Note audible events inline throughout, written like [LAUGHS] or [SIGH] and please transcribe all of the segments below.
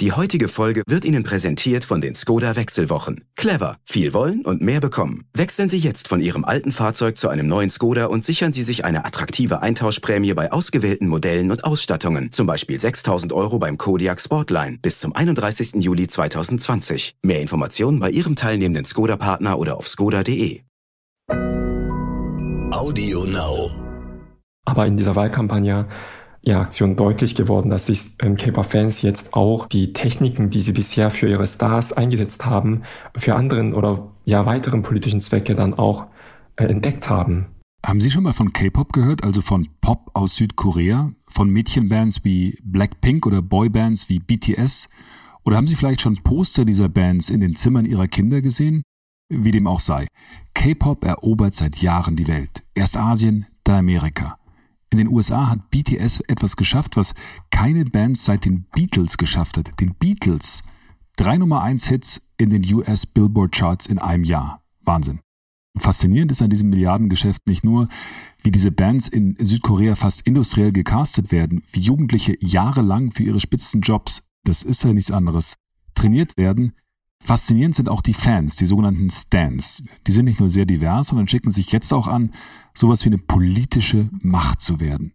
Die heutige Folge wird Ihnen präsentiert von den Skoda Wechselwochen. Clever, viel wollen und mehr bekommen. Wechseln Sie jetzt von Ihrem alten Fahrzeug zu einem neuen Skoda und sichern Sie sich eine attraktive Eintauschprämie bei ausgewählten Modellen und Ausstattungen. Zum Beispiel 6000 Euro beim Kodiak Sportline bis zum 31. Juli 2020. Mehr Informationen bei Ihrem teilnehmenden Skoda-Partner oder auf skoda.de. Audio Now. Aber in dieser Wahlkampagne ihrer Aktion deutlich geworden, dass sich ähm, K-Pop-Fans jetzt auch die Techniken, die sie bisher für ihre Stars eingesetzt haben, für anderen oder ja weiteren politischen Zwecke dann auch äh, entdeckt haben. Haben Sie schon mal von K-Pop gehört, also von Pop aus Südkorea, von Mädchenbands wie Blackpink oder Boybands wie BTS? Oder haben Sie vielleicht schon Poster dieser Bands in den Zimmern Ihrer Kinder gesehen? Wie dem auch sei, K-Pop erobert seit Jahren die Welt. Erst Asien, dann Amerika. In den USA hat BTS etwas geschafft, was keine Band seit den Beatles geschafft hat. Den Beatles. Drei Nummer 1 Hits in den US Billboard Charts in einem Jahr. Wahnsinn. Faszinierend ist an diesem Milliardengeschäft nicht nur, wie diese Bands in Südkorea fast industriell gecastet werden, wie Jugendliche jahrelang für ihre Spitzenjobs, das ist ja nichts anderes, trainiert werden, Faszinierend sind auch die Fans, die sogenannten Stans. Die sind nicht nur sehr divers, sondern schicken sich jetzt auch an, sowas wie eine politische Macht zu werden.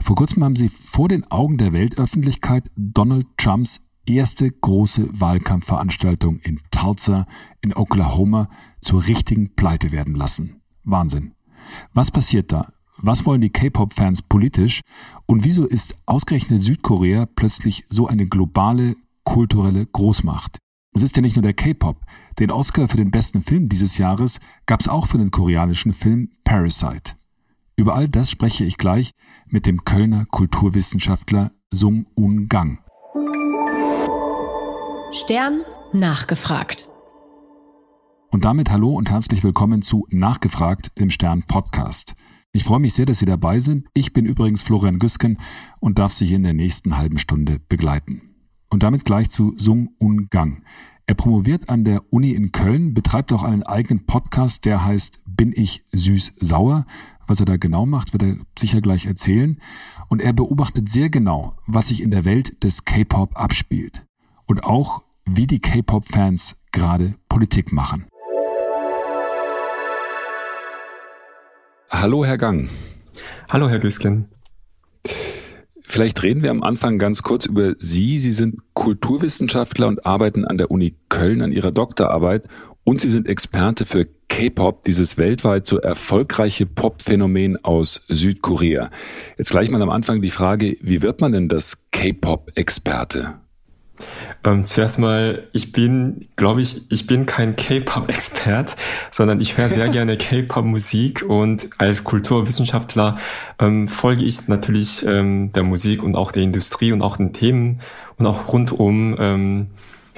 Vor kurzem haben sie vor den Augen der Weltöffentlichkeit Donald Trumps erste große Wahlkampfveranstaltung in Tulsa in Oklahoma zur richtigen Pleite werden lassen. Wahnsinn. Was passiert da? Was wollen die K-Pop-Fans politisch? Und wieso ist ausgerechnet Südkorea plötzlich so eine globale kulturelle Großmacht? Es ist ja nicht nur der K-Pop. Den Oscar für den besten Film dieses Jahres gab es auch für den koreanischen Film Parasite. Über all das spreche ich gleich mit dem Kölner Kulturwissenschaftler Sung Un Gang. Stern nachgefragt. Und damit hallo und herzlich willkommen zu Nachgefragt, dem Stern Podcast. Ich freue mich sehr, dass Sie dabei sind. Ich bin übrigens Florian Güsken und darf Sie in der nächsten halben Stunde begleiten. Und damit gleich zu Sung Un Gang. Er promoviert an der Uni in Köln, betreibt auch einen eigenen Podcast, der heißt Bin ich süß-sauer? Was er da genau macht, wird er sicher gleich erzählen. Und er beobachtet sehr genau, was sich in der Welt des K-Pop abspielt. Und auch, wie die K-Pop-Fans gerade Politik machen. Hallo, Herr Gang. Hallo, Herr Güsken. Vielleicht reden wir am Anfang ganz kurz über Sie. Sie sind Kulturwissenschaftler und arbeiten an der Uni Köln an Ihrer Doktorarbeit und Sie sind Experte für K-Pop, dieses weltweit so erfolgreiche Pop-Phänomen aus Südkorea. Jetzt gleich mal am Anfang die Frage, wie wird man denn das K-Pop-Experte? Ähm, zuerst mal, ich bin, glaube ich, ich bin kein K-Pop-Expert, sondern ich höre sehr [LAUGHS] gerne K-Pop-Musik und als Kulturwissenschaftler ähm, folge ich natürlich ähm, der Musik und auch der Industrie und auch den Themen und auch rundum ähm,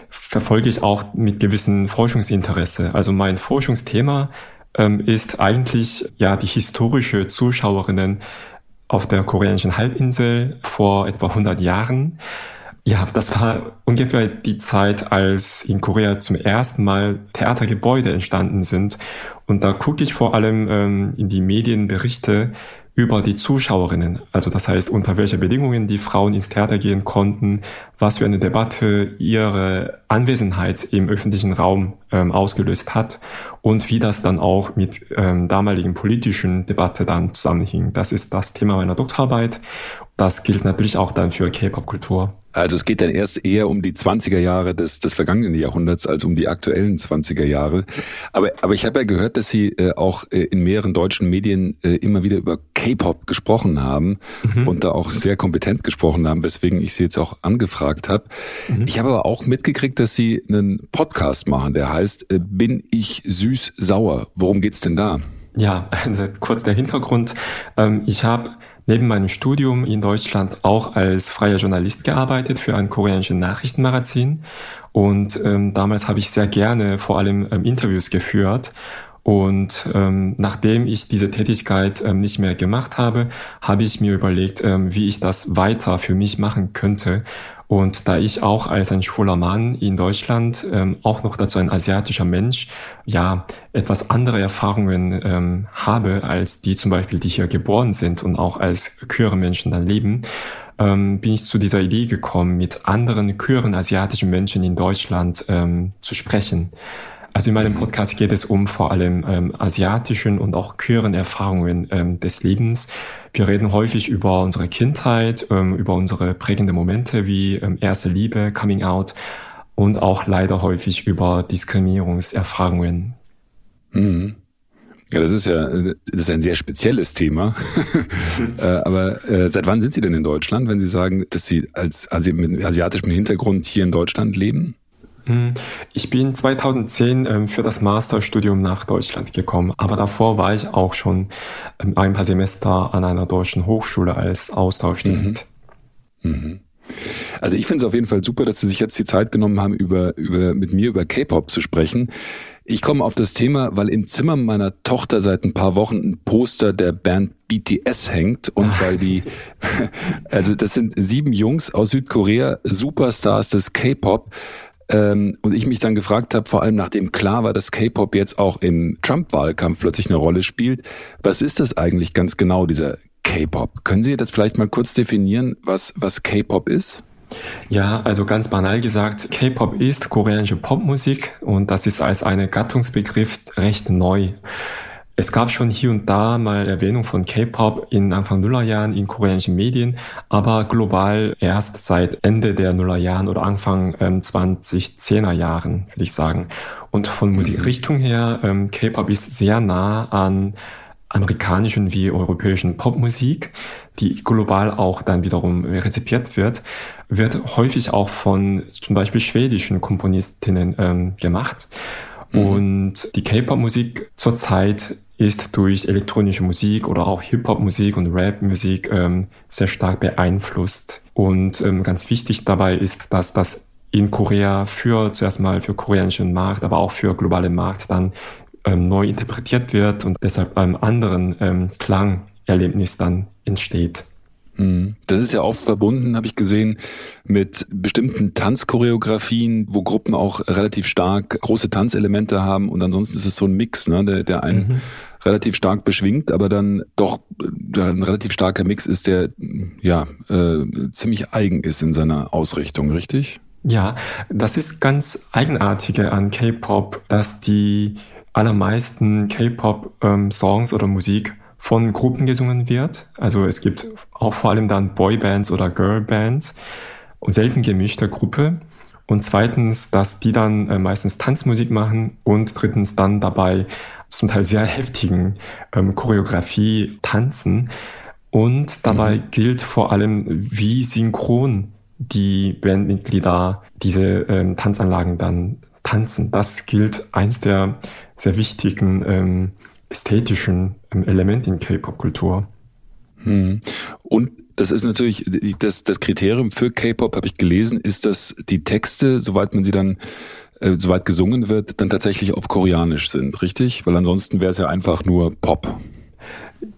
verfolge ich auch mit gewissen Forschungsinteresse. Also mein Forschungsthema ähm, ist eigentlich ja die historische Zuschauerinnen auf der koreanischen Halbinsel vor etwa 100 Jahren. Ja, das war ungefähr die Zeit, als in Korea zum ersten Mal Theatergebäude entstanden sind. Und da gucke ich vor allem ähm, in die Medienberichte über die Zuschauerinnen. Also das heißt, unter welche Bedingungen die Frauen ins Theater gehen konnten, was für eine Debatte ihre Anwesenheit im öffentlichen Raum ähm, ausgelöst hat und wie das dann auch mit ähm, damaligen politischen Debatte dann zusammenhing. Das ist das Thema meiner Doktorarbeit. Das gilt natürlich auch dann für K-Pop-Kultur. Also es geht dann erst eher um die 20er Jahre des, des vergangenen Jahrhunderts als um die aktuellen 20er Jahre. Aber, aber ich habe ja gehört, dass Sie äh, auch äh, in mehreren deutschen Medien äh, immer wieder über K-Pop gesprochen haben mhm. und da auch sehr kompetent gesprochen haben, weswegen ich Sie jetzt auch angefragt habe. Mhm. Ich habe aber auch mitgekriegt, dass Sie einen Podcast machen, der heißt äh, Bin ich süß-sauer? Worum geht's denn da? Ja, [LAUGHS] kurz der Hintergrund. Ähm, ich habe neben meinem Studium in Deutschland auch als freier Journalist gearbeitet für ein koreanisches Nachrichtenmagazin. Und ähm, damals habe ich sehr gerne vor allem ähm, Interviews geführt. Und ähm, nachdem ich diese Tätigkeit ähm, nicht mehr gemacht habe, habe ich mir überlegt, ähm, wie ich das weiter für mich machen könnte. Und da ich auch als ein schwuler Mann in Deutschland, ähm, auch noch dazu ein asiatischer Mensch, ja, etwas andere Erfahrungen ähm, habe, als die zum Beispiel, die hier geboren sind und auch als queere Menschen dann leben, ähm, bin ich zu dieser Idee gekommen, mit anderen queeren asiatischen Menschen in Deutschland ähm, zu sprechen. Also in meinem mhm. Podcast geht es um vor allem ähm, asiatischen und auch queeren Erfahrungen ähm, des Lebens. Wir reden häufig über unsere Kindheit, ähm, über unsere prägenden Momente wie ähm, erste Liebe, Coming Out und auch leider häufig über Diskriminierungserfahrungen. Mhm. Ja, das ist ja das ist ein sehr spezielles Thema. [LAUGHS] äh, aber äh, seit wann sind Sie denn in Deutschland, wenn Sie sagen, dass Sie als Asi mit asiatischem Hintergrund hier in Deutschland leben? Hm, ich bin 2010 ähm, für das Masterstudium nach Deutschland gekommen, aber davor war ich auch schon ähm, ein paar Semester an einer deutschen Hochschule als Austauschstudent. Mhm. Mhm. Also ich finde es auf jeden Fall super, dass Sie sich jetzt die Zeit genommen haben, über, über mit mir über K-Pop zu sprechen. Ich komme auf das Thema, weil im Zimmer meiner Tochter seit ein paar Wochen ein Poster der Band BTS hängt und weil die, [LAUGHS] also das sind sieben Jungs aus Südkorea, Superstars des K-Pop. Ähm, und ich mich dann gefragt habe, vor allem nachdem klar war, dass K-Pop jetzt auch im Trump-Wahlkampf plötzlich eine Rolle spielt, was ist das eigentlich ganz genau, dieser K-Pop? Können Sie das vielleicht mal kurz definieren, was, was K-Pop ist? Ja, also ganz banal gesagt, K-Pop ist koreanische Popmusik und das ist als eine Gattungsbegriff recht neu. Es gab schon hier und da mal Erwähnung von K-Pop in Anfang Nullerjahren in koreanischen Medien, aber global erst seit Ende der Nullerjahren oder Anfang ähm, 2010er Jahren, würde ich sagen. Und von mhm. Musikrichtung her, ähm, K-Pop ist sehr nah an amerikanischen wie europäischen Popmusik, die global auch dann wiederum rezipiert wird, wird häufig auch von zum Beispiel schwedischen Komponistinnen ähm, gemacht. Mhm. Und die K-Pop-Musik zurzeit ist durch elektronische Musik oder auch Hip-Hop-Musik und Rap-Musik ähm, sehr stark beeinflusst. Und ähm, ganz wichtig dabei ist, dass das in Korea für zuerst mal für koreanischen Markt, aber auch für globale Markt dann ähm, neu interpretiert wird und deshalb einem anderen ähm, Klangerlebnis dann entsteht. Mhm. Das ist ja oft verbunden, habe ich gesehen, mit bestimmten Tanzchoreografien, wo Gruppen auch relativ stark große Tanzelemente haben und ansonsten ist es so ein Mix, ne, der, der einen mhm. relativ stark beschwingt, aber dann doch ein relativ starker Mix ist, der ja äh, ziemlich eigen ist in seiner Ausrichtung, richtig? Ja, das ist ganz eigenartige an K-Pop, dass die allermeisten K-Pop-Songs ähm, oder Musik von Gruppen gesungen wird. Also es gibt auch vor allem dann Boybands oder Girlbands und selten gemischte Gruppe. Und zweitens, dass die dann äh, meistens Tanzmusik machen und drittens dann dabei zum Teil sehr heftigen ähm, Choreografie tanzen. Und dabei mhm. gilt vor allem, wie synchron die Bandmitglieder diese ähm, Tanzanlagen dann tanzen. Das gilt eins der sehr wichtigen ähm, ästhetischen ähm, Element in K-Pop-Kultur. Hm. Und das ist natürlich, das, das Kriterium für K-Pop, habe ich gelesen, ist, dass die Texte, soweit man sie dann, äh, soweit gesungen wird, dann tatsächlich auf Koreanisch sind, richtig? Weil ansonsten wäre es ja einfach nur Pop.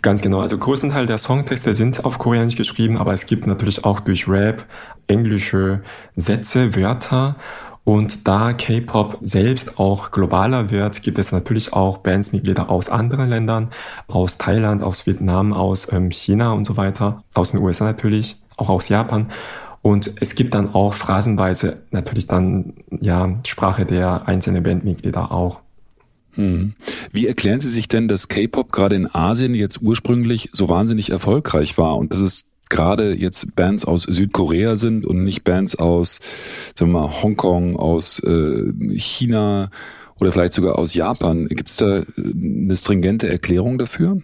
Ganz genau. Also größtenteil der Songtexte sind auf Koreanisch geschrieben, aber es gibt natürlich auch durch Rap englische Sätze, Wörter und da K-Pop selbst auch globaler wird, gibt es natürlich auch Bandsmitglieder aus anderen Ländern, aus Thailand, aus Vietnam, aus ähm, China und so weiter, aus den USA natürlich, auch aus Japan. Und es gibt dann auch phrasenweise natürlich dann ja Sprache der einzelnen Bandmitglieder auch. Hm. Wie erklären Sie sich denn, dass K-Pop gerade in Asien jetzt ursprünglich so wahnsinnig erfolgreich war und dass es gerade jetzt Bands aus Südkorea sind und nicht Bands aus, sagen wir mal, Hongkong, aus äh, China oder vielleicht sogar aus Japan. Gibt es da eine stringente Erklärung dafür?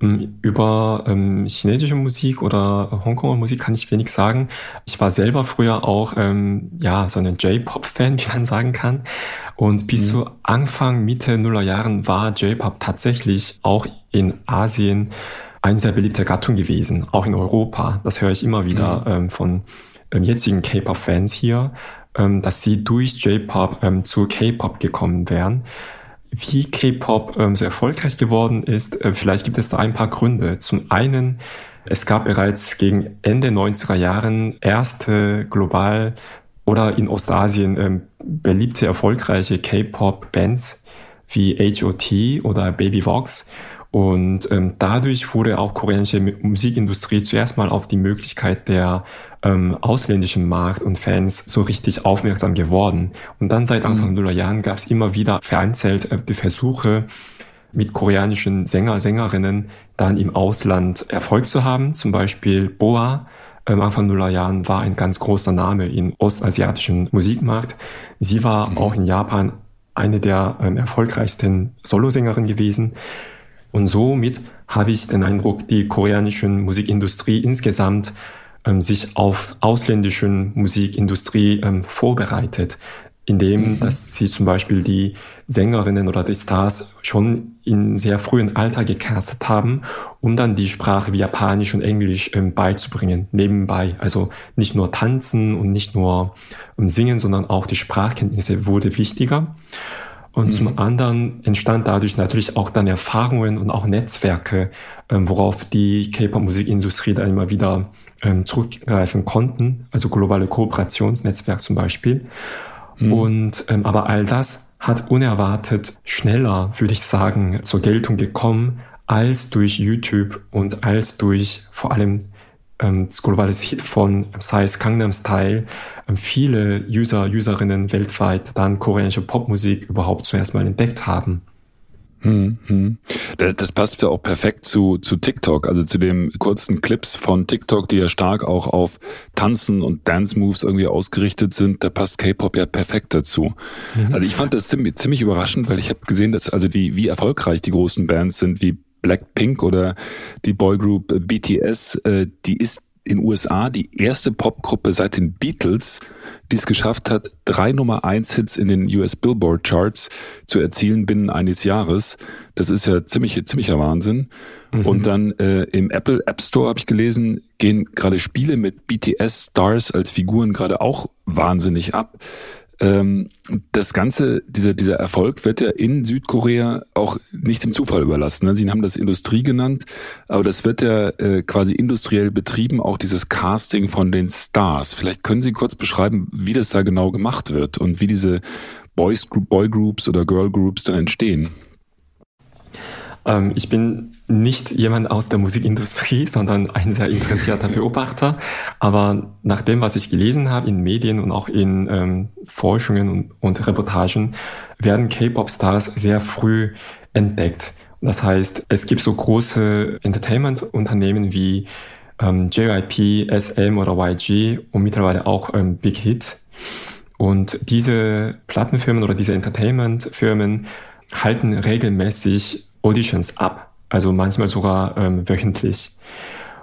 Ähm, über ähm, chinesische Musik oder Hongkonger Musik kann ich wenig sagen. Ich war selber früher auch ähm, ja so ein J-Pop-Fan, [LAUGHS] wie man sagen kann. Und bis mhm. zu Anfang, Mitte Nuller Jahren war J-Pop tatsächlich auch in Asien eine sehr beliebte Gattung gewesen, auch in Europa. Das höre ich immer wieder mhm. ähm, von ähm, jetzigen K-Pop-Fans hier, ähm, dass sie durch J-Pop ähm, zu K-Pop gekommen wären. Wie K-Pop ähm, so erfolgreich geworden ist, äh, vielleicht gibt es da ein paar Gründe. Zum einen, es gab bereits gegen Ende 90er Jahren erste global oder in Ostasien ähm, beliebte, erfolgreiche K-Pop-Bands wie HOT oder Baby Vox Und ähm, dadurch wurde auch koreanische Musikindustrie zuerst mal auf die Möglichkeit der ähm, ausländischen Markt und Fans so richtig aufmerksam geworden. Und dann seit Anfang mhm. Nuller Jahren gab es immer wieder vereinzelt äh, die Versuche, mit koreanischen Sänger, Sängerinnen dann im Ausland Erfolg zu haben. Zum Beispiel Boa, ähm, Anfang Nuller Jahren war ein ganz großer Name im ostasiatischen Musikmarkt. Sie war mhm. auch in Japan eine der ähm, erfolgreichsten Solosängerinnen gewesen. Und somit habe ich den Eindruck, die koreanische Musikindustrie insgesamt ähm, sich auf ausländischen Musikindustrie ähm, vorbereitet, indem mhm. dass sie zum Beispiel die Sängerinnen oder die Stars schon in sehr frühen Alter gecastet haben, um dann die Sprache wie Japanisch und Englisch ähm, beizubringen, nebenbei. Also nicht nur tanzen und nicht nur ähm, singen, sondern auch die Sprachkenntnisse wurde wichtiger. Und mhm. zum anderen entstand dadurch natürlich auch dann Erfahrungen und auch Netzwerke, ähm, worauf die K-Pop-Musikindustrie dann immer wieder ähm, zurückgreifen konnten, also globale Kooperationsnetzwerk zum Beispiel. Mhm. Und ähm, aber all das hat unerwartet schneller, würde ich sagen, zur Geltung gekommen, als durch YouTube und als durch vor allem ähm, Hit von, sei es Gangnam Style, ähm, viele User, Userinnen weltweit dann koreanische Popmusik überhaupt zuerst mal entdeckt haben. Hm, hm. Das passt ja auch perfekt zu, zu TikTok, also zu den kurzen Clips von TikTok, die ja stark auch auf Tanzen und Dance Moves irgendwie ausgerichtet sind. Da passt K-Pop ja perfekt dazu. Mhm. Also ich fand das ziemlich, ziemlich überraschend, weil ich habe gesehen, dass also wie, wie erfolgreich die großen Bands sind, wie Blackpink oder die Boygroup BTS, äh, die ist in USA die erste Popgruppe seit den Beatles, die es geschafft hat, drei Nummer eins Hits in den US Billboard Charts zu erzielen binnen eines Jahres. Das ist ja ziemlich, ziemlicher Wahnsinn. Mhm. Und dann äh, im Apple App Store habe ich gelesen, gehen gerade Spiele mit BTS Stars als Figuren gerade auch wahnsinnig ab. Ähm, das Ganze, dieser, dieser Erfolg wird ja in Südkorea auch nicht dem Zufall überlassen. Ne? Sie haben das Industrie genannt, aber das wird ja äh, quasi industriell betrieben, auch dieses Casting von den Stars. Vielleicht können Sie kurz beschreiben, wie das da genau gemacht wird und wie diese Boys, Boy oder Girl Groups da entstehen. Ähm, ich bin nicht jemand aus der Musikindustrie, sondern ein sehr interessierter Beobachter. Aber nach dem, was ich gelesen habe in Medien und auch in ähm, Forschungen und, und Reportagen, werden K-Pop-Stars sehr früh entdeckt. Das heißt, es gibt so große Entertainment-Unternehmen wie ähm, JYP, SM oder YG und mittlerweile auch ähm, Big Hit. Und diese Plattenfirmen oder diese Entertainment-Firmen halten regelmäßig Auditions ab, also manchmal sogar ähm, wöchentlich.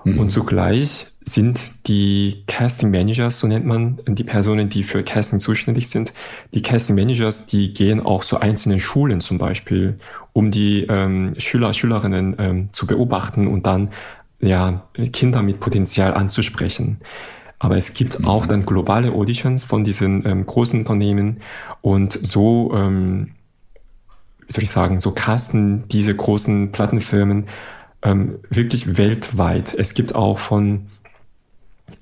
Mhm. Und zugleich sind die Casting Managers, so nennt man die Personen, die für Casting zuständig sind, die Casting Managers, die gehen auch zu einzelnen Schulen zum Beispiel, um die ähm, Schüler, Schülerinnen ähm, zu beobachten und dann ja Kinder mit Potenzial anzusprechen. Aber es gibt mhm. auch dann globale Auditions von diesen ähm, großen Unternehmen und so ähm, wie soll ich sagen, so casten diese großen Plattenfirmen ähm, wirklich weltweit. Es gibt auch von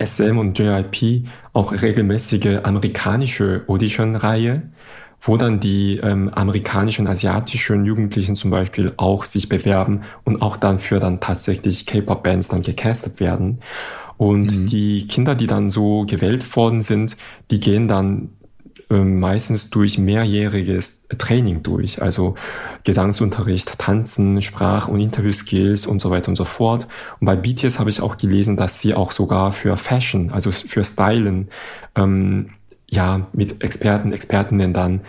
SM und JIP auch regelmäßige amerikanische Audition-Reihe, wo dann die ähm, amerikanischen, asiatischen Jugendlichen zum Beispiel auch sich bewerben und auch dann für dann tatsächlich K-Pop-Bands dann gecastet werden. Und mhm. die Kinder, die dann so gewählt worden sind, die gehen dann meistens durch mehrjähriges Training durch, also Gesangsunterricht, Tanzen, Sprach- und Interviewskills und so weiter und so fort. Und bei BTS habe ich auch gelesen, dass sie auch sogar für Fashion, also für Stylen, ähm, ja, mit Experten, Expertinnen dann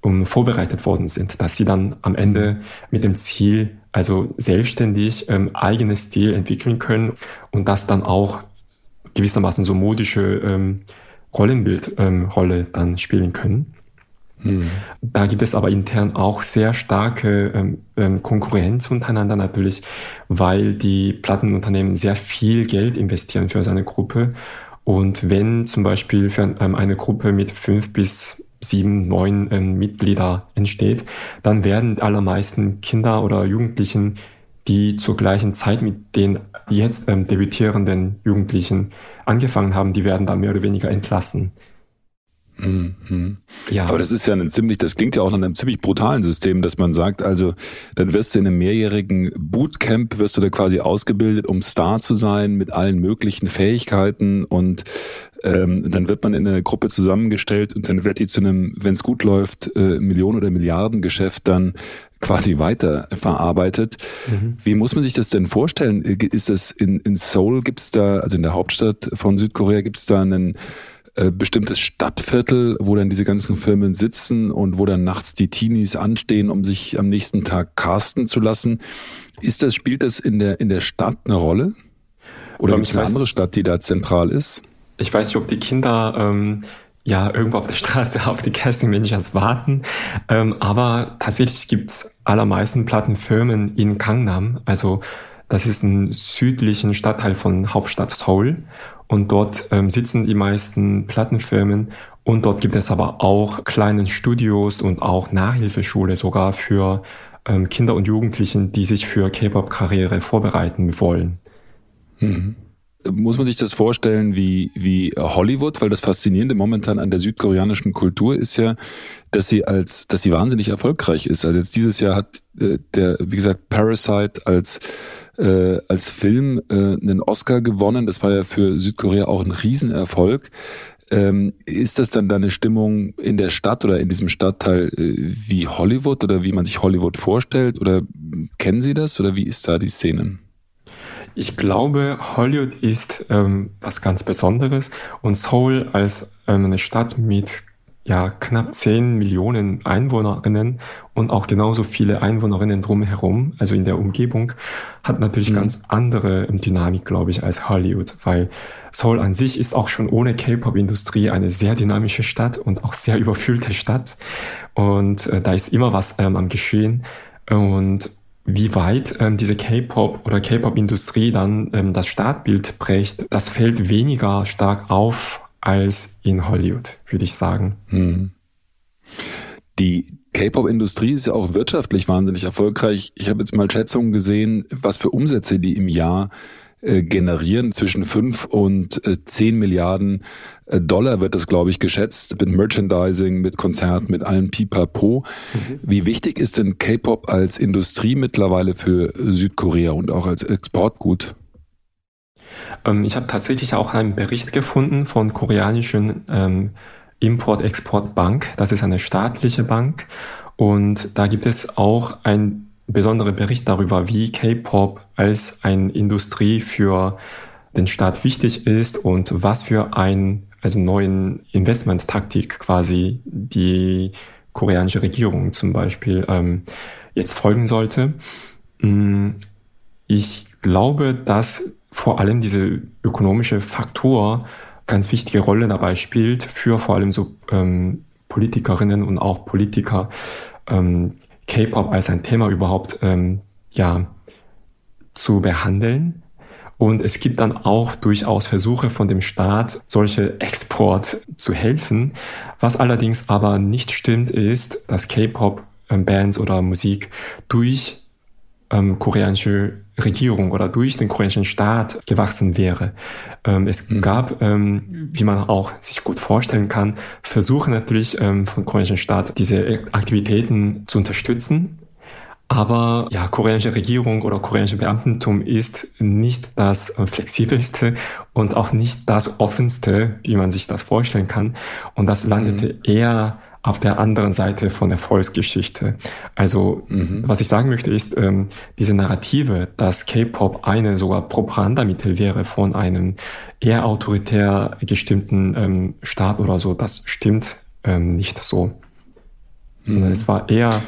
um, vorbereitet worden sind, dass sie dann am Ende mit dem Ziel, also selbstständig ähm, eigenes Stil entwickeln können und das dann auch gewissermaßen so modische ähm, Rollenbildrolle ähm, dann spielen können. Hm. Da gibt es aber intern auch sehr starke ähm, ähm, Konkurrenz untereinander natürlich, weil die Plattenunternehmen sehr viel Geld investieren für seine Gruppe. Und wenn zum Beispiel für ähm, eine Gruppe mit fünf bis sieben, neun ähm, Mitglieder entsteht, dann werden allermeisten Kinder oder Jugendlichen, die zur gleichen Zeit mit den jetzt ähm, debütierenden Jugendlichen angefangen haben, die werden dann mehr oder weniger entlassen. Mhm. Ja. Aber das ist ja ein ziemlich, das klingt ja auch nach einem ziemlich brutalen System, dass man sagt, also dann wirst du in einem mehrjährigen Bootcamp, wirst du da quasi ausgebildet, um Star zu sein mit allen möglichen Fähigkeiten und ähm, dann wird man in eine Gruppe zusammengestellt und dann wird die zu einem, wenn es gut läuft, äh, Millionen- oder Milliardengeschäft dann quasi weiter verarbeitet. Mhm. Wie muss man sich das denn vorstellen? Ist das in, in Seoul, gibt es da, also in der Hauptstadt von Südkorea, gibt es da einen äh, bestimmtes Stadtviertel, wo dann diese ganzen Firmen sitzen und wo dann nachts die Teenies anstehen, um sich am nächsten Tag casten zu lassen. Ist das, spielt das in der, in der Stadt eine Rolle? Oder gibt es eine andere Stadt, die da zentral ist? Ich weiß nicht, ob die Kinder ähm, ja irgendwo auf der Straße [LAUGHS] auf die Casting Managers warten, ähm, aber tatsächlich gibt's allermeisten Plattenfirmen in Gangnam, also das ist ein südlichen Stadtteil von Hauptstadt Seoul und dort ähm, sitzen die meisten Plattenfirmen und dort gibt es aber auch kleine Studios und auch Nachhilfeschule sogar für ähm, Kinder und Jugendlichen, die sich für K-Pop-Karriere vorbereiten wollen. Mhm. Muss man sich das vorstellen wie, wie Hollywood? Weil das Faszinierende momentan an der südkoreanischen Kultur ist ja, dass sie als, dass sie wahnsinnig erfolgreich ist. Also jetzt dieses Jahr hat äh, der, wie gesagt, Parasite als äh, als Film äh, einen Oscar gewonnen. Das war ja für Südkorea auch ein Riesenerfolg. Ähm, ist das dann deine Stimmung in der Stadt oder in diesem Stadtteil äh, wie Hollywood oder wie man sich Hollywood vorstellt? Oder kennen Sie das oder wie ist da die Szene? Ich glaube, Hollywood ist ähm, was ganz Besonderes und Seoul als ähm, eine Stadt mit ja, knapp 10 Millionen Einwohnerinnen und auch genauso viele Einwohnerinnen drumherum, also in der Umgebung, hat natürlich mhm. ganz andere Dynamik, glaube ich, als Hollywood, weil Seoul an sich ist auch schon ohne K-Pop-Industrie eine sehr dynamische Stadt und auch sehr [LAUGHS] überfüllte Stadt. Und äh, da ist immer was ähm, am Geschehen. Und wie weit ähm, diese K-Pop oder K-Pop-Industrie dann ähm, das Startbild prägt, das fällt weniger stark auf als in Hollywood, würde ich sagen. Hm. Die K-Pop-Industrie ist ja auch wirtschaftlich wahnsinnig erfolgreich. Ich habe jetzt mal Schätzungen gesehen, was für Umsätze die im Jahr äh, generieren. Zwischen 5 und äh, 10 Milliarden äh, Dollar wird das, glaube ich, geschätzt. Mit Merchandising, mit Konzerten, mit allem Pipapo. Mhm. Wie wichtig ist denn K-Pop als Industrie mittlerweile für Südkorea und auch als Exportgut? Ähm, ich habe tatsächlich auch einen Bericht gefunden von koreanischen ähm, Import-Export-Bank. Das ist eine staatliche Bank. Und da gibt es auch einen besonderen Bericht darüber, wie K-Pop als eine Industrie für den Staat wichtig ist und was für ein also neuen Investmenttaktik quasi die koreanische Regierung zum Beispiel ähm, jetzt folgen sollte. Mm, ich glaube, dass vor allem diese ökonomische Faktor ganz wichtige Rolle dabei spielt für vor allem so ähm, Politikerinnen und auch Politiker ähm, K-Pop als ein Thema überhaupt ähm, ja zu behandeln. Und es gibt dann auch durchaus Versuche von dem Staat, solche Export zu helfen. Was allerdings aber nicht stimmt, ist, dass K-Pop-Bands ähm, oder Musik durch ähm, koreanische Regierung oder durch den koreanischen Staat gewachsen wäre. Ähm, es mhm. gab, ähm, wie man auch sich gut vorstellen kann, Versuche natürlich ähm, von koreanischen Staat, diese Aktivitäten zu unterstützen. Aber ja, koreanische Regierung oder koreanische Beamtentum ist nicht das flexibelste und auch nicht das offenste, wie man sich das vorstellen kann. Und das landete mhm. eher auf der anderen Seite von der Volksgeschichte. Also mhm. was ich sagen möchte ist, ähm, diese Narrative, dass K-Pop eine sogar Propagandamittel wäre von einem eher autoritär gestimmten ähm, Staat oder so, das stimmt ähm, nicht so. Sondern mhm. es war eher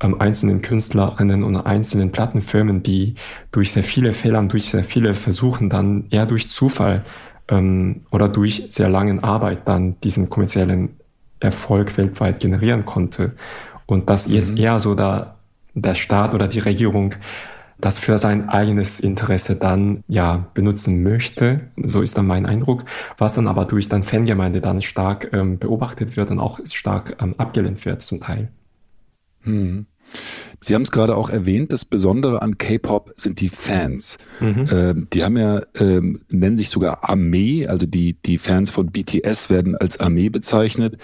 ähm, einzelnen Künstlerinnen und einzelnen Plattenfirmen, die durch sehr viele Fehler und durch sehr viele Versuchen dann eher durch Zufall ähm, oder durch sehr langen Arbeit dann diesen kommerziellen Erfolg weltweit generieren konnte. Und dass jetzt mhm. eher so da der Staat oder die Regierung das für sein eigenes Interesse dann ja benutzen möchte. So ist dann mein Eindruck, was dann aber durch dann Fangemeinde dann stark ähm, beobachtet wird und auch stark ähm, abgelehnt wird zum Teil. Hm. Sie haben es gerade auch erwähnt, das Besondere an K-Pop sind die Fans. Mhm. Ähm, die haben ja, ähm, nennen sich sogar Armee, also die, die Fans von BTS werden als Armee bezeichnet.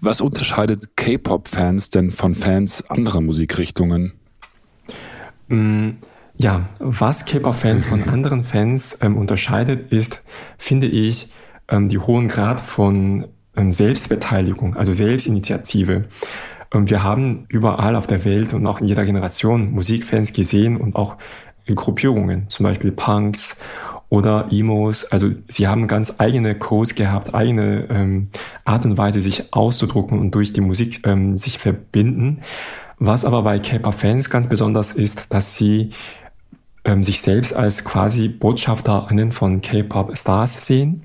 Was unterscheidet K-Pop-Fans denn von Fans anderer Musikrichtungen? Mm, ja, was K-Pop-Fans von [LAUGHS] anderen Fans ähm, unterscheidet, ist, finde ich, ähm, die hohen Grad von ähm, Selbstbeteiligung, also Selbstinitiative. Und wir haben überall auf der Welt und auch in jeder Generation Musikfans gesehen und auch Gruppierungen, zum Beispiel Punks oder Emos. Also sie haben ganz eigene Codes gehabt, eigene ähm, Art und Weise, sich auszudrucken und durch die Musik ähm, sich verbinden. Was aber bei K-Pop-Fans ganz besonders ist, dass sie ähm, sich selbst als quasi Botschafterinnen von K-Pop-Stars sehen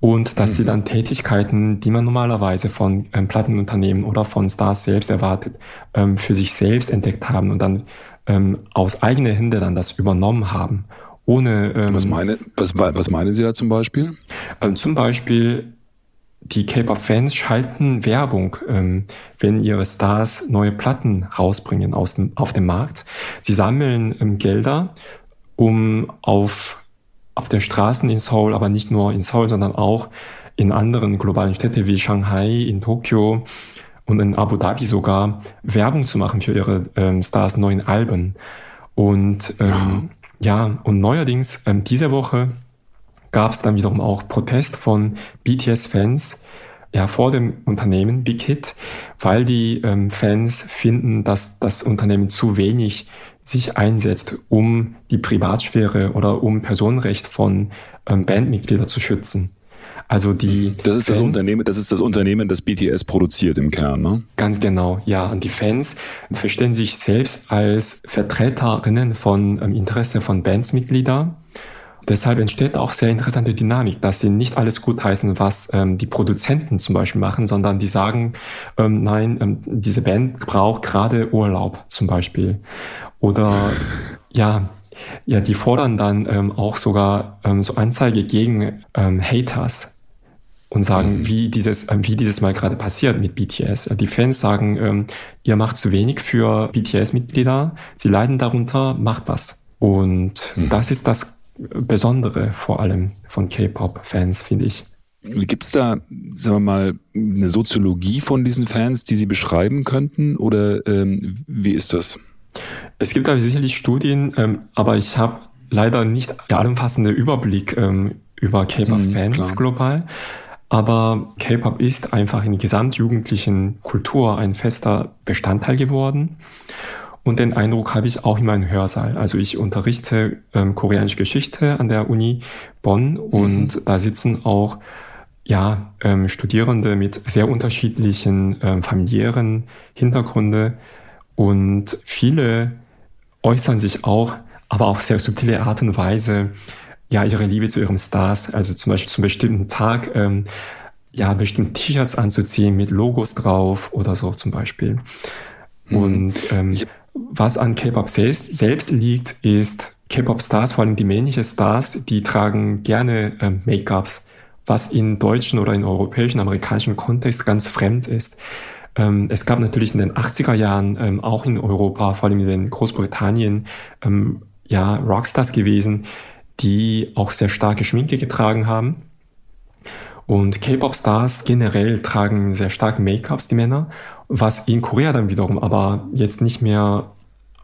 und dass mhm. sie dann Tätigkeiten, die man normalerweise von ähm, Plattenunternehmen oder von Stars selbst erwartet, ähm, für sich selbst entdeckt haben und dann ähm, aus eigener Hände dann das übernommen haben. Ohne, ähm, was, meine, was, was meinen Sie da zum Beispiel? Ähm, zum Beispiel die K-Pop-Fans schalten Werbung, ähm, wenn ihre Stars neue Platten rausbringen aus dem, auf dem Markt. Sie sammeln ähm, Gelder, um auf auf den Straßen in Seoul, aber nicht nur in Seoul, sondern auch in anderen globalen Städten wie Shanghai, in Tokio und in Abu Dhabi sogar Werbung zu machen für ihre ähm, Stars neuen Alben. Und ähm, ja, und neuerdings ähm, diese Woche gab es dann wiederum auch Protest von BTS-Fans ja, vor dem Unternehmen Big Hit, weil die ähm, Fans finden, dass das Unternehmen zu wenig sich einsetzt, um die Privatsphäre oder um Personenrecht von ähm, Bandmitgliedern zu schützen. Also die das ist Fans, das Unternehmen, das ist das Unternehmen, das BTS produziert im Kern, ne? Ganz genau, ja. Und die Fans verstehen sich selbst als Vertreterinnen von ähm, Interesse von Bandsmitgliedern. Deshalb entsteht auch sehr interessante Dynamik, dass sie nicht alles gutheißen, was ähm, die Produzenten zum Beispiel machen, sondern die sagen, ähm, nein, ähm, diese Band braucht gerade Urlaub zum Beispiel. Oder ja, ja, die fordern dann ähm, auch sogar ähm, so Anzeige gegen ähm, Haters und sagen, mhm. wie dieses, ähm, wie dieses mal gerade passiert mit BTS. Die Fans sagen, ähm, ihr macht zu wenig für BTS-Mitglieder, sie leiden darunter, macht was. Und mhm. das ist das Besondere vor allem von K-Pop-Fans, finde ich. Gibt es da, sagen wir mal, eine Soziologie von diesen Fans, die Sie beschreiben könnten? Oder ähm, wie ist das? Es gibt da sicherlich Studien, ähm, aber ich habe leider nicht der allumfassende Überblick ähm, über K-Pop-Fans mhm, global. Aber K-Pop ist einfach in der gesamtjugendlichen Kultur ein fester Bestandteil geworden. Und den Eindruck habe ich auch in meinem Hörsaal. Also ich unterrichte ähm, koreanische Geschichte an der Uni Bonn und mhm. da sitzen auch ja, ähm, Studierende mit sehr unterschiedlichen ähm, familiären Hintergründe und viele äußern sich auch, aber auf sehr subtile Art und Weise, ja, ihre Liebe zu ihren Stars, also zum Beispiel zum bestimmten Tag, ähm, ja, bestimmte T-Shirts anzuziehen mit Logos drauf oder so zum Beispiel. Mhm. Und ähm, was an K-Pop selbst, selbst liegt, ist K-Pop-Stars, vor allem die männlichen Stars, die tragen gerne ähm, Make-ups, was in deutschen oder in europäischen, amerikanischen Kontext ganz fremd ist. Ähm, es gab natürlich in den 80er Jahren ähm, auch in Europa, vor allem in Großbritannien, ähm, ja, Rockstars gewesen, die auch sehr starke Schminke getragen haben. Und K-Pop-Stars generell tragen sehr stark Make-ups, die Männer, was in Korea dann wiederum aber jetzt nicht mehr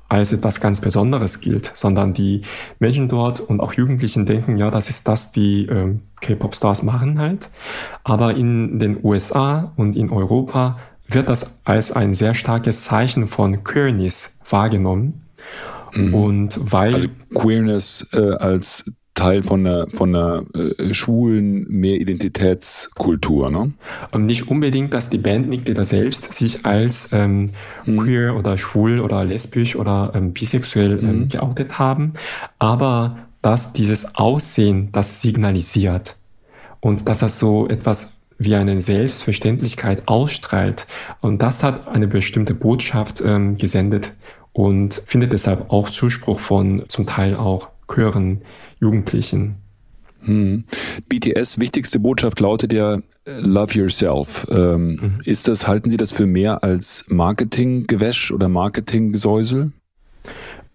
als etwas ganz Besonderes gilt, sondern die Menschen dort und auch Jugendlichen denken, ja, das ist das, die äh, K-Pop-Stars machen halt. Aber in den USA und in Europa wird das als ein sehr starkes Zeichen von Queerness wahrgenommen. Mhm. Und weil also Queerness äh, als Teil von einer, von einer äh, schwulen Mehridentitätskultur, ne? Und nicht unbedingt, dass die Bandmitglieder selbst sich als ähm, mhm. queer oder schwul oder lesbisch oder ähm, bisexuell ähm, mhm. geoutet haben, aber dass dieses Aussehen das signalisiert und dass das so etwas wie eine Selbstverständlichkeit ausstrahlt. Und das hat eine bestimmte Botschaft ähm, gesendet und findet deshalb auch Zuspruch von zum Teil auch queeren Jugendlichen. Hm. BTS wichtigste Botschaft lautet ja Love Yourself. Ähm, mhm. Ist das, halten Sie das für mehr als Marketinggewäsch oder Marketinggesäusel?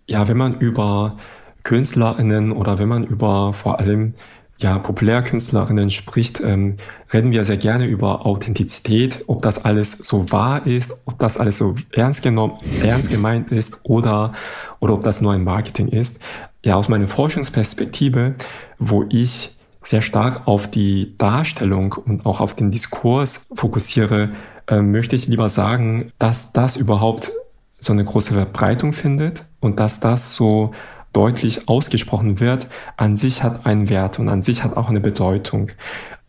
Ja, wenn man über KünstlerInnen oder wenn man über vor allem ja, Populärkünstlerinnen spricht, ähm, reden wir sehr gerne über Authentizität, ob das alles so wahr ist, ob das alles so ernst genommen, ernst gemeint ist oder, oder ob das nur ein Marketing ist. Ja, aus meiner Forschungsperspektive, wo ich sehr stark auf die Darstellung und auch auf den Diskurs fokussiere, äh, möchte ich lieber sagen, dass das überhaupt so eine große Verbreitung findet und dass das so deutlich ausgesprochen wird, an sich hat einen Wert und an sich hat auch eine Bedeutung.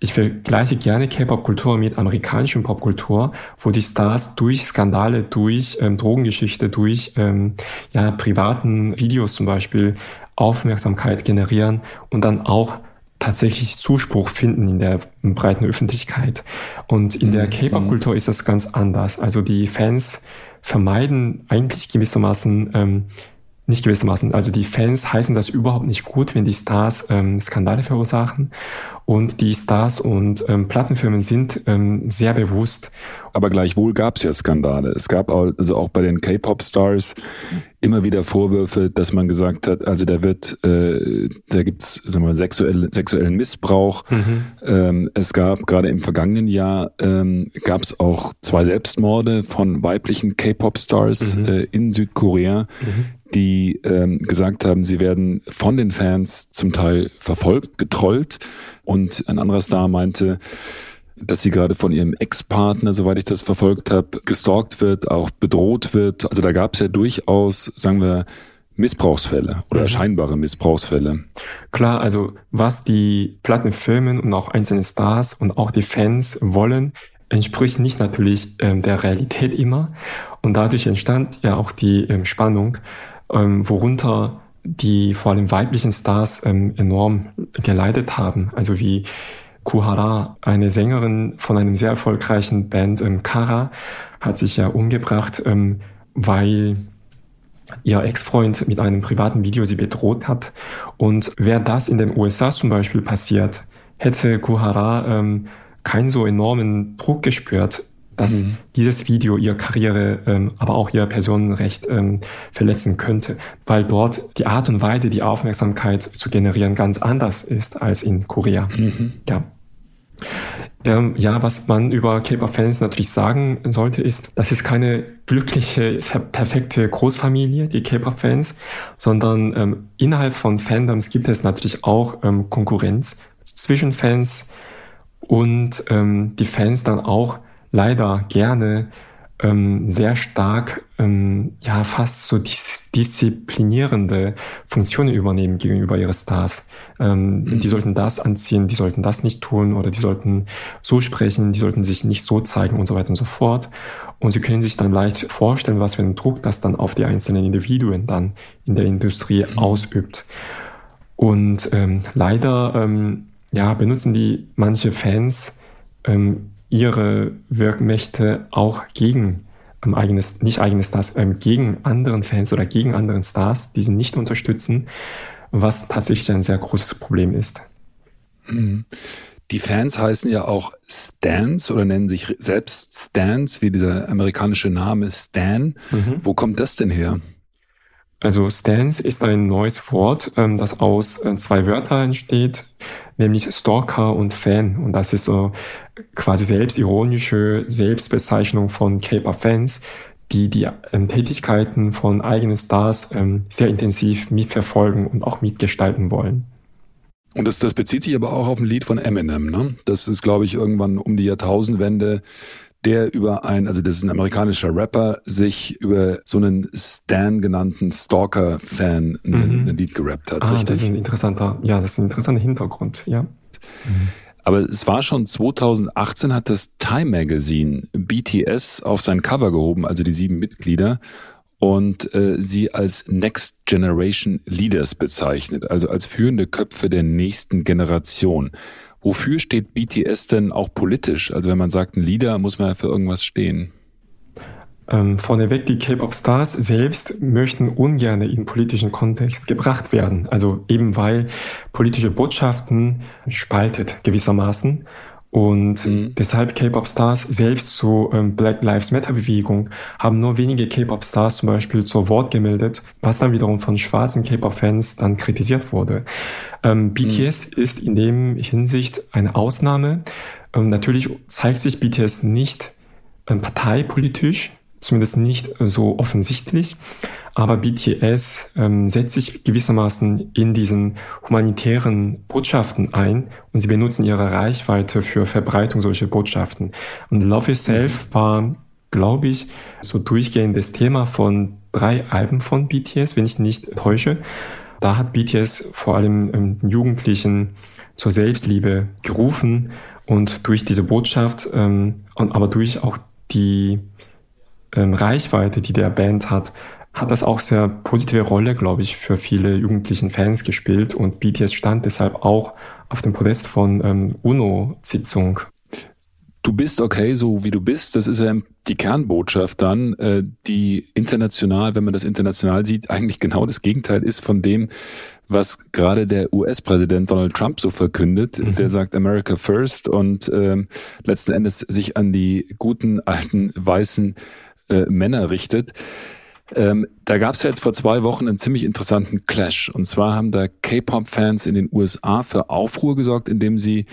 Ich vergleiche gerne K-Pop-Kultur mit amerikanischen Popkultur, wo die Stars durch Skandale, durch ähm, Drogengeschichte, durch ähm, ja, privaten Videos zum Beispiel Aufmerksamkeit generieren und dann auch tatsächlich Zuspruch finden in der breiten Öffentlichkeit. Und in der mhm. K-Pop-Kultur ist das ganz anders. Also die Fans vermeiden eigentlich gewissermaßen ähm, nicht gewissermaßen. Also die Fans heißen das überhaupt nicht gut, wenn die Stars ähm, Skandale verursachen. Und die Stars und ähm, Plattenfirmen sind ähm, sehr bewusst. Aber gleichwohl gab es ja Skandale. Es gab auch, also auch bei den K-Pop-Stars immer wieder Vorwürfe, dass man gesagt hat, also da wird, äh, da gibt's sagen wir, sexuell, sexuellen Missbrauch. Mhm. Ähm, es gab gerade im vergangenen Jahr ähm, gab es auch zwei Selbstmorde von weiblichen K-Pop-Stars mhm. äh, in Südkorea. Mhm die ähm, gesagt haben, sie werden von den Fans zum Teil verfolgt, getrollt. Und ein anderer Star meinte, dass sie gerade von ihrem Ex-Partner, soweit ich das verfolgt habe, gestalkt wird, auch bedroht wird. Also da gab es ja durchaus, sagen wir, Missbrauchsfälle oder mhm. scheinbare Missbrauchsfälle. Klar, also was die Plattenfirmen und auch einzelne Stars und auch die Fans wollen, entspricht nicht natürlich ähm, der Realität immer. Und dadurch entstand ja auch die ähm, Spannung ähm, worunter die vor allem weiblichen Stars ähm, enorm geleitet haben. Also wie Kuhara, eine Sängerin von einem sehr erfolgreichen Band, ähm, Kara, hat sich ja umgebracht, ähm, weil ihr Ex-Freund mit einem privaten Video sie bedroht hat. Und wäre das in den USA zum Beispiel passiert, hätte Kuhara ähm, keinen so enormen Druck gespürt, dass mhm. dieses Video ihre Karriere, ähm, aber auch ihr Personenrecht ähm, verletzen könnte, weil dort die Art und Weise, die Aufmerksamkeit zu generieren, ganz anders ist als in Korea. Mhm. Ja. Ähm, ja, was man über K-Pop-Fans natürlich sagen sollte, ist, das ist keine glückliche, perfekte Großfamilie, die K-Pop-Fans, sondern ähm, innerhalb von Fandoms gibt es natürlich auch ähm, Konkurrenz zwischen Fans und ähm, die Fans dann auch leider gerne ähm, sehr stark, ähm, ja, fast so dis disziplinierende Funktionen übernehmen gegenüber ihre Stars. Ähm, mhm. Die sollten das anziehen, die sollten das nicht tun oder die sollten so sprechen, die sollten sich nicht so zeigen und so weiter und so fort. Und Sie können sich dann leicht vorstellen, was für einen Druck das dann auf die einzelnen Individuen dann in der Industrie mhm. ausübt. Und ähm, leider ähm, ja, benutzen die manche Fans ähm, ihre Wirkmächte auch gegen ähm, eigenes, nicht eigenes Stars, ähm, gegen anderen Fans oder gegen anderen Stars, die sie nicht unterstützen, was tatsächlich ein sehr großes Problem ist. Mhm. Die Fans heißen ja auch Stans oder nennen sich selbst Stans, wie dieser amerikanische Name Stan. Mhm. Wo kommt das denn her? Also Stance ist ein neues Wort, ähm, das aus äh, zwei Wörtern entsteht, nämlich Stalker und Fan. Und das ist so quasi selbstironische Selbstbezeichnung von K-Pop-Fans, die die ähm, Tätigkeiten von eigenen Stars ähm, sehr intensiv mitverfolgen und auch mitgestalten wollen. Und das, das bezieht sich aber auch auf ein Lied von Eminem, ne? Das ist, glaube ich, irgendwann um die Jahrtausendwende der über ein, also das ist ein amerikanischer Rapper, sich über so einen Stan genannten Stalker-Fan mhm. ein, ein, Lied gerappt hat. Ah, richtig? das ist ein interessanter, ja, das ist ein interessanter Hintergrund, ja. Mhm. Aber es war schon 2018 hat das Time Magazine BTS auf sein Cover gehoben, also die sieben Mitglieder, und äh, sie als Next Generation Leaders bezeichnet, also als führende Köpfe der nächsten Generation. Wofür steht BTS denn auch politisch? Also wenn man sagt, ein Leader, muss man ja für irgendwas stehen. Ähm, vorneweg, die K-Pop-Stars selbst möchten ungern in politischen Kontext gebracht werden. Also eben weil politische Botschaften spaltet gewissermaßen. Und mhm. deshalb K-Pop-Stars selbst zur ähm, Black Lives Matter-Bewegung haben nur wenige K-Pop-Stars zum Beispiel zur Wort gemeldet, was dann wiederum von schwarzen K-Pop-Fans dann kritisiert wurde. Ähm, BTS mhm. ist in dem Hinsicht eine Ausnahme. Ähm, natürlich zeigt sich BTS nicht ähm, parteipolitisch, zumindest nicht so offensichtlich. Aber BTS ähm, setzt sich gewissermaßen in diesen humanitären Botschaften ein und sie benutzen ihre Reichweite für Verbreitung solcher Botschaften. Und Love Yourself war, glaube ich, so durchgehendes Thema von drei Alben von BTS, wenn ich nicht täusche. Da hat BTS vor allem ähm, Jugendlichen zur Selbstliebe gerufen und durch diese Botschaft, ähm, und aber durch auch die ähm, Reichweite, die der Band hat, hat das auch sehr positive Rolle, glaube ich, für viele jugendlichen Fans gespielt und BTS stand deshalb auch auf dem Podest von ähm, UNO-Sitzung. Du bist okay, so wie du bist. Das ist ja die Kernbotschaft dann, äh, die international, wenn man das international sieht, eigentlich genau das Gegenteil ist von dem, was gerade der US-Präsident Donald Trump so verkündet. Mhm. Der sagt America First und ähm, letzten Endes sich an die guten alten weißen äh, Männer richtet. Ähm, da gab es ja jetzt vor zwei Wochen einen ziemlich interessanten Clash. Und zwar haben da K-Pop-Fans in den USA für Aufruhr gesorgt, indem sie,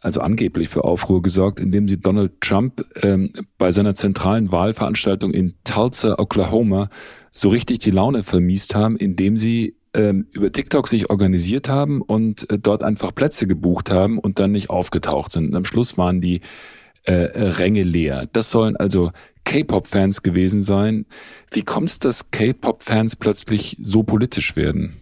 also angeblich für Aufruhr gesorgt, indem sie Donald Trump ähm, bei seiner zentralen Wahlveranstaltung in Tulsa, Oklahoma, so richtig die Laune vermiest haben, indem sie ähm, über TikTok sich organisiert haben und äh, dort einfach Plätze gebucht haben und dann nicht aufgetaucht sind. Und am Schluss waren die äh, Ränge leer. Das sollen also K-Pop-Fans gewesen sein. Wie kommt es, dass K-Pop-Fans plötzlich so politisch werden?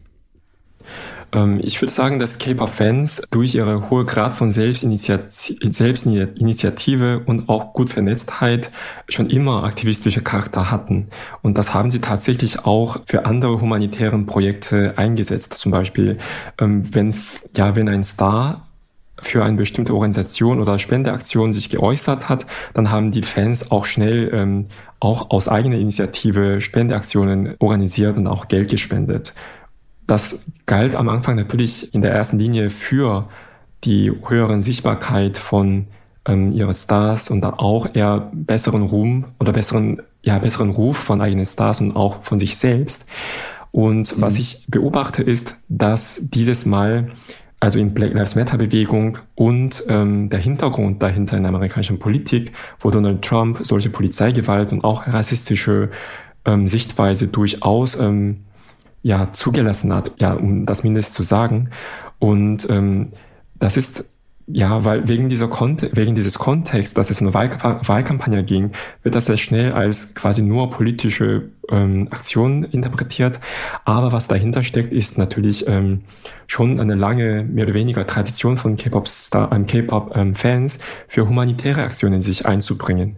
Ähm, ich würde sagen, dass K-Pop-Fans durch ihre hohe Grad von Selbstinitiative und auch gut Vernetztheit schon immer aktivistische Charakter hatten. Und das haben sie tatsächlich auch für andere humanitären Projekte eingesetzt. Zum Beispiel, ähm, wenn, ja, wenn ein Star für eine bestimmte Organisation oder Spendeaktion sich geäußert hat, dann haben die Fans auch schnell ähm, auch aus eigener Initiative Spendeaktionen organisiert und auch Geld gespendet. Das galt am Anfang natürlich in der ersten Linie für die höheren Sichtbarkeit von ähm, ihre Stars und dann auch eher besseren Ruhm oder besseren, ja, besseren Ruf von eigenen Stars und auch von sich selbst. Und mhm. was ich beobachte ist, dass dieses Mal also in Black Lives Matter Bewegung und ähm, der Hintergrund dahinter in der amerikanischen Politik, wo Donald Trump solche Polizeigewalt und auch rassistische ähm, Sichtweise durchaus ähm, ja zugelassen hat, ja, um das mindestens zu sagen. Und ähm, das ist ja, weil wegen dieser Kont wegen dieses Kontexts, dass es eine Wahlkamp Wahlkampagne ging, wird das sehr schnell als quasi nur politische ähm, Aktion interpretiert. Aber was dahinter steckt, ist natürlich ähm, schon eine lange, mehr oder weniger Tradition von K-Pop-Fans ähm, ähm, für humanitäre Aktionen sich einzubringen.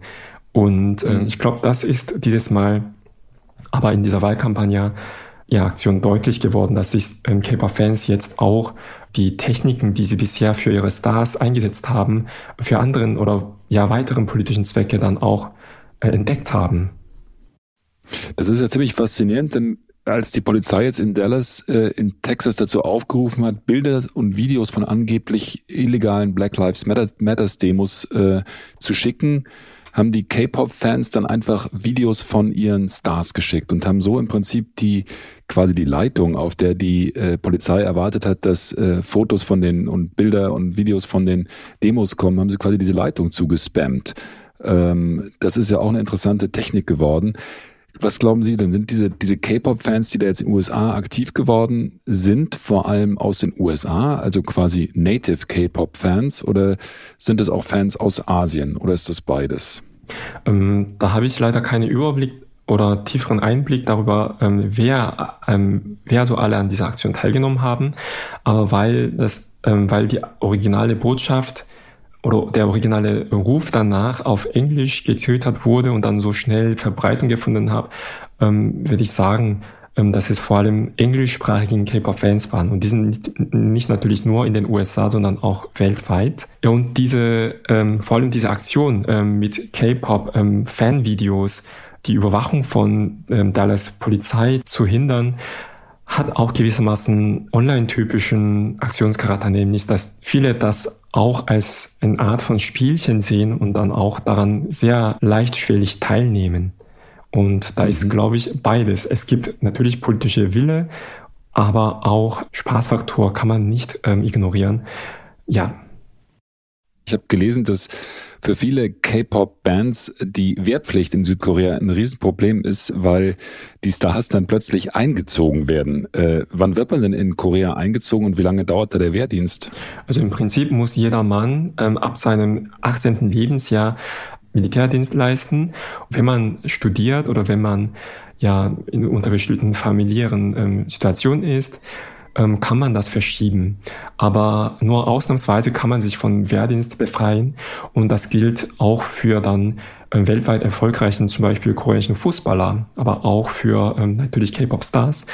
Und ähm, mhm. ich glaube, das ist dieses Mal aber in dieser Wahlkampagne ja, Aktion deutlich geworden, dass sich ähm, K-Pop-Fans jetzt auch die Techniken, die sie bisher für ihre Stars eingesetzt haben, für anderen oder ja weiteren politischen Zwecke dann auch äh, entdeckt haben. Das ist ja ziemlich faszinierend, denn als die Polizei jetzt in Dallas äh, in Texas dazu aufgerufen hat, Bilder und Videos von angeblich illegalen Black Lives Matter Matters Demos äh, zu schicken, haben die K-Pop-Fans dann einfach Videos von ihren Stars geschickt und haben so im Prinzip die quasi die Leitung, auf der die äh, Polizei erwartet hat, dass äh, Fotos von den und Bilder und Videos von den Demos kommen, haben sie quasi diese Leitung zugespammt. Ähm, das ist ja auch eine interessante Technik geworden. Was glauben Sie denn? Sind diese, diese K-Pop-Fans, die da jetzt in den USA aktiv geworden sind, vor allem aus den USA, also quasi Native K-Pop-Fans, oder sind es auch Fans aus Asien, oder ist das beides? Ähm, da habe ich leider keinen Überblick oder tieferen Einblick darüber, ähm, wer, ähm, wer so alle an dieser Aktion teilgenommen haben. Aber weil das, ähm, weil die originale Botschaft oder der originale Ruf danach auf Englisch getötet wurde und dann so schnell Verbreitung gefunden hat, ähm, würde ich sagen, ähm, dass es vor allem englischsprachigen K-Pop-Fans waren. Und die sind nicht, nicht, natürlich nur in den USA, sondern auch weltweit. Ja, und diese, ähm, vor allem diese Aktion ähm, mit K-Pop-Fan-Videos, ähm, die Überwachung von ähm, Dallas Polizei zu hindern, hat auch gewissermaßen online-typischen Aktionscharakter, nämlich dass viele das auch als eine Art von Spielchen sehen und dann auch daran sehr leichtschwellig teilnehmen. Und da mhm. ist, glaube ich, beides. Es gibt natürlich politische Wille, aber auch Spaßfaktor kann man nicht ähm, ignorieren. Ja. Ich habe gelesen, dass für viele K-Pop-Bands die Wehrpflicht in Südkorea ein Riesenproblem ist, weil die Stars dann plötzlich eingezogen werden. Äh, wann wird man denn in Korea eingezogen und wie lange dauert da der Wehrdienst? Also im Prinzip muss jeder Mann ähm, ab seinem 18. Lebensjahr Militärdienst leisten. Wenn man studiert oder wenn man ja in unter bestimmten familiären ähm, Situationen ist, ähm, kann man das verschieben. Aber nur ausnahmsweise kann man sich von Wehrdienst befreien und das gilt auch für dann ähm, weltweit erfolgreichen zum Beispiel koreanischen Fußballer, aber auch für ähm, natürlich K-Pop-Stars.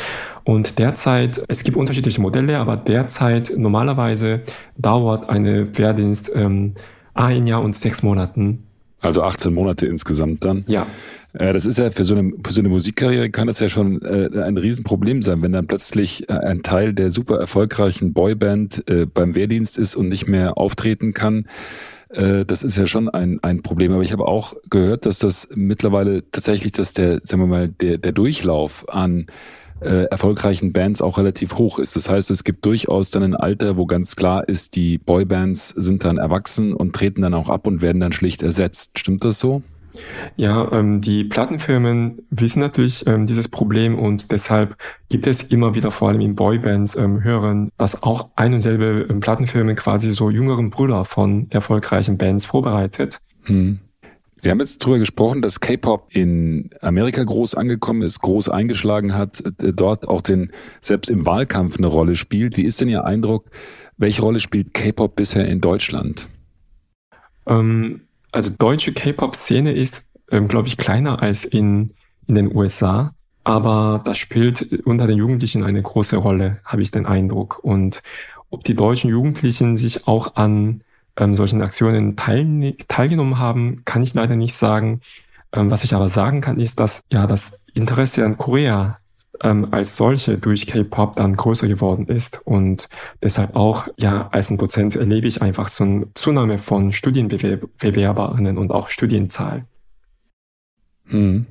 Und derzeit, es gibt unterschiedliche Modelle, aber derzeit normalerweise dauert eine Wehrdienst ähm, ein Jahr und sechs Monaten. Also 18 Monate insgesamt dann? Ja. Äh, das ist ja für so eine, für so eine Musikkarriere kann das ja schon äh, ein Riesenproblem sein, wenn dann plötzlich äh, ein Teil der super erfolgreichen Boyband beim Wehrdienst ist und nicht mehr auftreten kann. Das ist ja schon ein, ein Problem. Aber ich habe auch gehört, dass das mittlerweile tatsächlich, dass der, sagen wir mal, der, der Durchlauf an äh, erfolgreichen Bands auch relativ hoch ist. Das heißt, es gibt durchaus dann ein Alter, wo ganz klar ist, die Boybands sind dann erwachsen und treten dann auch ab und werden dann schlicht ersetzt. Stimmt das so? Ja, ähm, die Plattenfirmen wissen natürlich ähm, dieses Problem und deshalb gibt es immer wieder vor allem in Boybands ähm, hören, dass auch ein und selbe ähm, Plattenfirmen quasi so jüngeren Brüder von erfolgreichen Bands vorbereitet. Hm. Wir haben jetzt darüber gesprochen, dass K-Pop in Amerika groß angekommen ist, groß eingeschlagen hat, äh, dort auch den, selbst im Wahlkampf eine Rolle spielt. Wie ist denn Ihr Eindruck? Welche Rolle spielt K-Pop bisher in Deutschland? Ähm, also deutsche K-Pop-Szene ist, ähm, glaube ich, kleiner als in, in den USA. Aber das spielt unter den Jugendlichen eine große Rolle, habe ich den Eindruck. Und ob die deutschen Jugendlichen sich auch an ähm, solchen Aktionen teilne teilgenommen haben, kann ich leider nicht sagen. Ähm, was ich aber sagen kann, ist, dass ja das Interesse an Korea ähm, als solche durch K-Pop dann größer geworden ist und deshalb auch, ja, als ein Dozent erlebe ich einfach so eine Zunahme von Studienbewerberinnen und auch Studienzahl. Hm.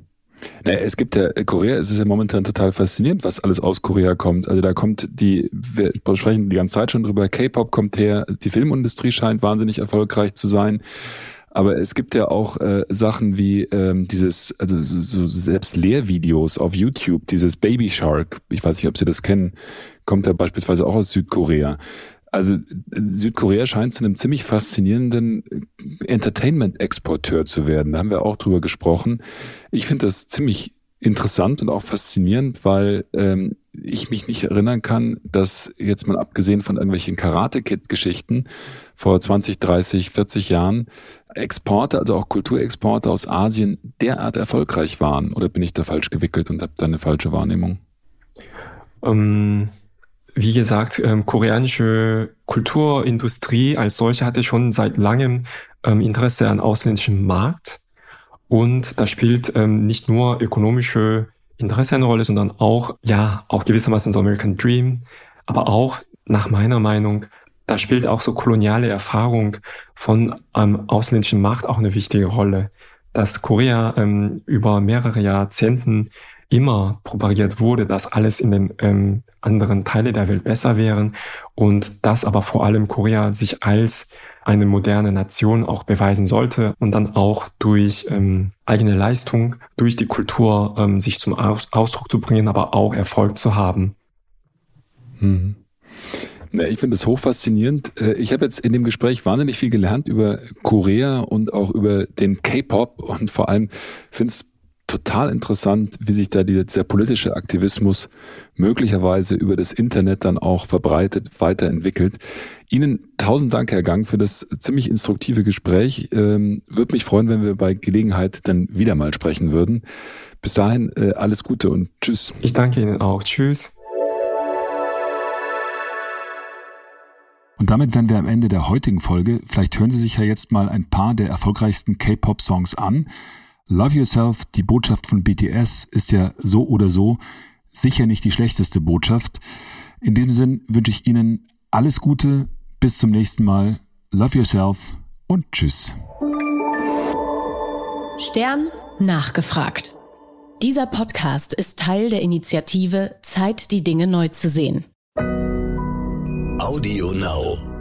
Naja, es gibt ja, Korea, es ist ja momentan total faszinierend, was alles aus Korea kommt. Also da kommt die, wir sprechen die ganze Zeit schon drüber, K-Pop kommt her, die Filmindustrie scheint wahnsinnig erfolgreich zu sein. Aber es gibt ja auch äh, Sachen wie ähm, dieses, also so, so selbst Lehrvideos auf YouTube, dieses Baby Shark, ich weiß nicht, ob Sie das kennen, kommt ja beispielsweise auch aus Südkorea. Also Südkorea scheint zu einem ziemlich faszinierenden Entertainment-Exporteur zu werden. Da haben wir auch drüber gesprochen. Ich finde das ziemlich interessant und auch faszinierend, weil ähm, ich mich nicht erinnern kann, dass jetzt mal abgesehen von irgendwelchen Karate-Kid-Geschichten vor 20, 30, 40 Jahren Exporte, also auch Kulturexporte aus Asien derart erfolgreich waren? Oder bin ich da falsch gewickelt und habe da eine falsche Wahrnehmung? Ähm, wie gesagt, ähm, koreanische Kulturindustrie als solche hatte schon seit langem ähm, Interesse an ausländischen Markt. Und da spielt ähm, nicht nur ökonomische Interesse eine Rolle, sondern auch, ja, auch gewissermaßen so American Dream, aber auch nach meiner Meinung da spielt auch so koloniale Erfahrung von ähm, ausländischen Macht auch eine wichtige Rolle. Dass Korea ähm, über mehrere Jahrzehnten immer propagiert wurde, dass alles in den ähm, anderen Teile der Welt besser wären und dass aber vor allem Korea sich als eine moderne Nation auch beweisen sollte und dann auch durch ähm, eigene Leistung, durch die Kultur ähm, sich zum Aus Ausdruck zu bringen, aber auch Erfolg zu haben. Hm. Na, ich finde es hochfaszinierend. Äh, ich habe jetzt in dem Gespräch wahnsinnig viel gelernt über Korea und auch über den K-Pop und vor allem finde es total interessant, wie sich da dieser politische Aktivismus möglicherweise über das Internet dann auch verbreitet, weiterentwickelt. Ihnen tausend Dank, Herr Gang, für das ziemlich instruktive Gespräch. Ähm, Würde mich freuen, wenn wir bei Gelegenheit dann wieder mal sprechen würden. Bis dahin äh, alles Gute und tschüss. Ich danke Ihnen auch. Tschüss. Und damit wären wir am Ende der heutigen Folge. Vielleicht hören Sie sich ja jetzt mal ein paar der erfolgreichsten K-Pop-Songs an. Love Yourself, die Botschaft von BTS, ist ja so oder so sicher nicht die schlechteste Botschaft. In diesem Sinn wünsche ich Ihnen alles Gute, bis zum nächsten Mal. Love Yourself und Tschüss. Stern nachgefragt. Dieser Podcast ist Teil der Initiative Zeit, die Dinge neu zu sehen. Audio Now.